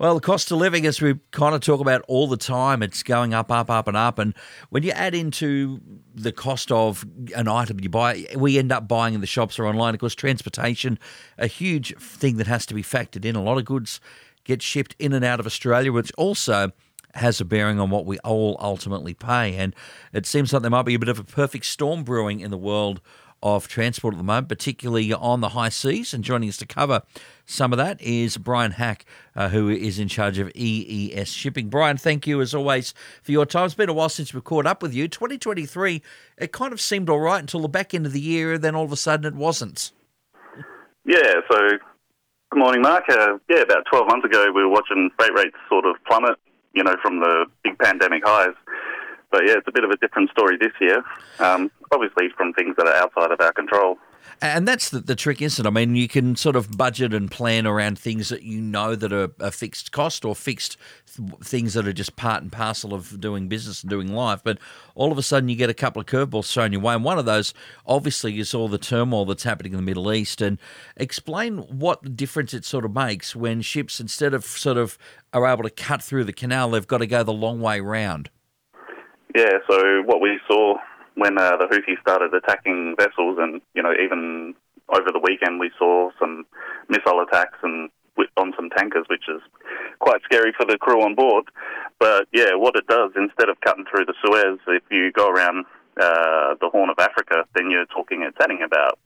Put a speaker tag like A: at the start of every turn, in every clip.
A: Well, the cost of living, as we kind of talk about all the time, it's going up, up, up, and up. And when you add into the cost of an item you buy, we end up buying in the shops or online. Of course, transportation, a huge thing that has to be factored in. A lot of goods get shipped in and out of Australia, which also has a bearing on what we all ultimately pay. And it seems like there might be a bit of a perfect storm brewing in the world of transport at the moment, particularly on the high seas. And joining us to cover some of that is Brian Hack, uh, who is in charge of EES Shipping. Brian, thank you as always for your time. It's been a while since we caught up with you. 2023, it kind of seemed all right until the back end of the year, then all of a sudden it wasn't.
B: Yeah, so good morning, Mark. Uh, yeah, about 12 months ago, we were watching freight rates sort of plummet, you know, from the big pandemic highs. But yeah, it's a bit of a different story this year, um, obviously from things that are outside of our control.
A: And that's the, the trick, isn't it? I mean, you can sort of budget and plan around things that you know that are a fixed cost or fixed th- things that are just part and parcel of doing business and doing life. But all of a sudden, you get a couple of curveballs thrown your way. And one of those, obviously, is all the turmoil that's happening in the Middle East. And explain what the difference it sort of makes when ships, instead of sort of are able to cut through the canal, they've got to go the long way round.
B: Yeah, so what we saw when uh, the Houthis started attacking vessels, and you know, even over the weekend we saw some missile attacks and on some tankers, which is quite scary for the crew on board. But yeah, what it does instead of cutting through the Suez, if you go around uh, the Horn of Africa, then you're talking it's adding about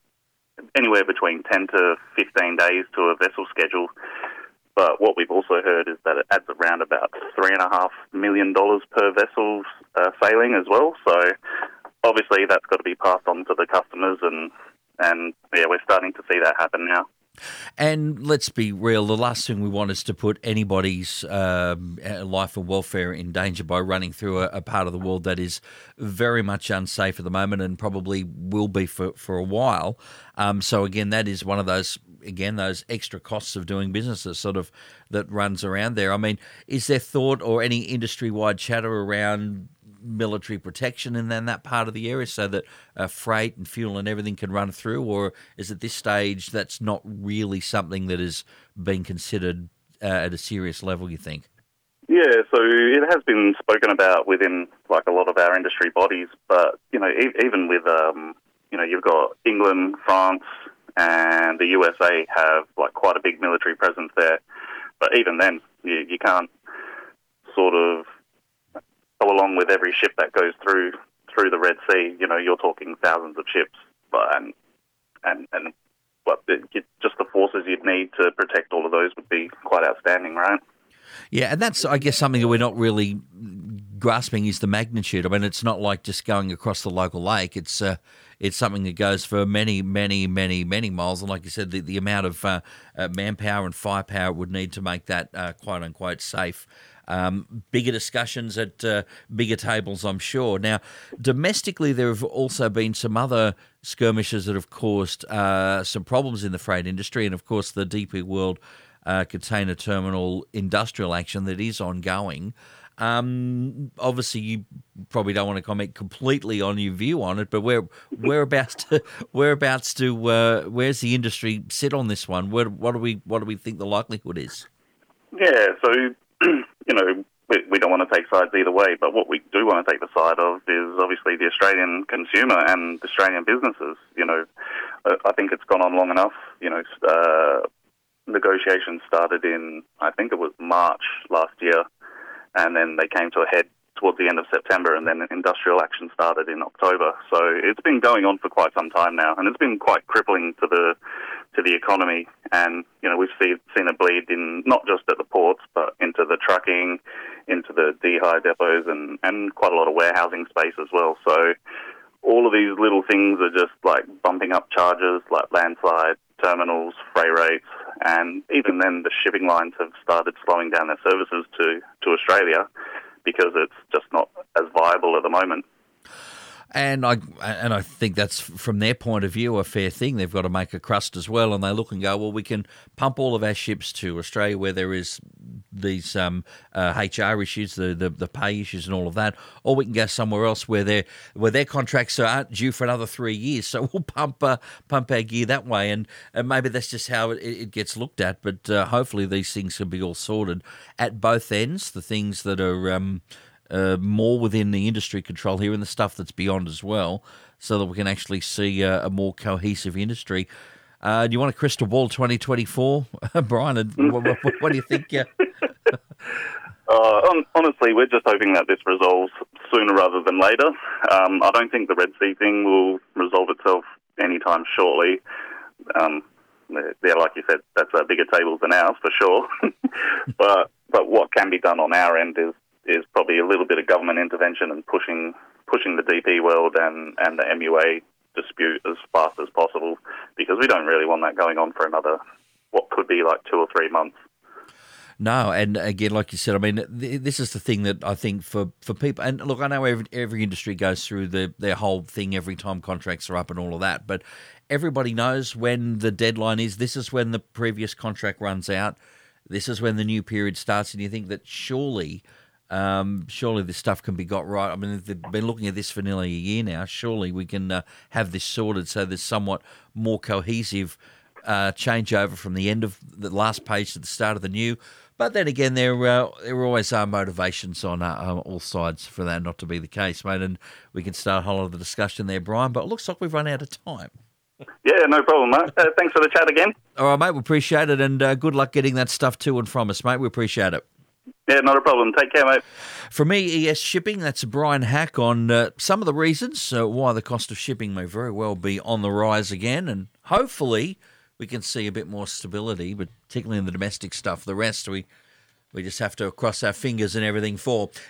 B: anywhere between 10 to 15 days to a vessel schedule. But what we've also heard is that it adds around about three and a half million dollars per vessel uh, sailing as well. So obviously that's got to be passed on to the customers, and and yeah, we're starting to see that happen now.
A: And let's be real, the last thing we want is to put anybody's um, life and welfare in danger by running through a, a, part of the world that is very much unsafe at the moment and probably will be for, for a while. Um, so, again, that is one of those, again, those extra costs of doing business that sort of that runs around there. I mean, is there thought or any industry wide chatter around military protection in then that part of the area so that uh, freight and fuel and everything can run through, or is at this stage that's not really something that is being considered uh, at a serious level? You think?
B: Yeah, so it has been spoken about within like a lot of our industry bodies, but you know, e- even with um, you know, you've got England, France, and the USA have like quite a big military presence there, but even then, you, you can't sort of go along with every ship that goes through through the Red Sea. You know, you're talking thousands of ships, but and and and what just the forces you'd need to protect all of those would be quite outstanding, right?
A: Yeah, and that's I guess something that we're not really grasping is the magnitude. I mean, it's not like just going across the local lake. It's uh, it's something that goes for many, many, many, many miles. And like you said, the, the amount of uh, uh, manpower and firepower would need to make that uh, quote unquote safe um, bigger discussions at uh, bigger tables, I'm sure. Now, domestically, there have also been some other skirmishes that have caused uh, some problems in the freight industry, and of course, the DP World container terminal industrial action that is ongoing. Um, obviously, you probably don't want to comment completely on your view on it, but where whereabouts to, whereabouts to uh, where's the industry sit on this one? Where, what do we what do we think the likelihood is?
B: Yeah, so you know, we, we don't want to take sides either way, but what we do want to take the side of is obviously the Australian consumer and Australian businesses. You know, I think it's gone on long enough. You know, uh, negotiations started in, I think it was March last year, and then they came to a head towards the end of September, and then industrial action started in October. So it's been going on for quite some time now, and it's been quite crippling to the to the economy. And you know, we've seen seen it bleed in not just at the ports, but into the trucking, into the DHI depots, and and quite a lot of warehousing space as well. So all of these little things are just like bumping up charges, like landside terminals, freight rates, and even then the shipping lines have started slowing down their services to to Australia because it's just not as viable at the moment.
A: And I and I think that's from their point of view a fair thing. They've got to make a crust as well, and they look and go, well, we can pump all of our ships to Australia where there is these um, uh, HR issues, the, the the pay issues, and all of that, or we can go somewhere else where their where their contracts aren't due for another three years. So we'll pump uh, pump our gear that way, and, and maybe that's just how it, it gets looked at. But uh, hopefully these things can be all sorted at both ends. The things that are um, uh, more within the industry control here and the stuff that's beyond as well, so that we can actually see a more cohesive industry. Uh, do you want a crystal ball 2024, Brian? What, what, what, do you think? Yeah.
B: Uh, honestly, we're just hoping that this resolves sooner rather than later. Um, I don't think the Red Sea thing will resolve itself anytime shortly. Um, yeah, like you said, that's a bigger table than ours for sure. but but what can be done on our end is is probably a little bit of government intervention and pushing pushing the DP world and, and the MUA dispute as fast as possible because we don't really want that going on for another what could be like two or three months.
A: No, and again, like you said, I mean, th- this is the thing that I think for, for people, and look, I know every, every industry goes through the, their whole thing every time contracts are up and all of that, but everybody knows when the deadline is. This is when the previous contract runs out. This is when the new period starts, and you think that surely um, surely this stuff can be got right. I mean, they've been looking at this for nearly a year now. Surely we can uh, have this sorted so there's somewhat more cohesive uh, changeover from the end of the last page to the start of the new. But then again, there uh, there always are motivations on uh, all sides for that not to be the case, mate. And we can start a whole lot of the discussion there, Brian. But it looks like we've run out of time.
B: Yeah, no problem, mate. Uh, thanks for the chat again.
A: All right, mate. We appreciate it, and uh, good luck getting that stuff to and from us, mate. We appreciate it.
B: Yeah, not a problem. Take care, mate.
A: For me, ES Shipping, that's Brian Hack on uh, some of the reasons uh, why the cost of shipping may very well be on the rise again, and hopefully we can see a bit more stability, particularly in the domestic stuff. The rest we we just have to cross our fingers and everything for.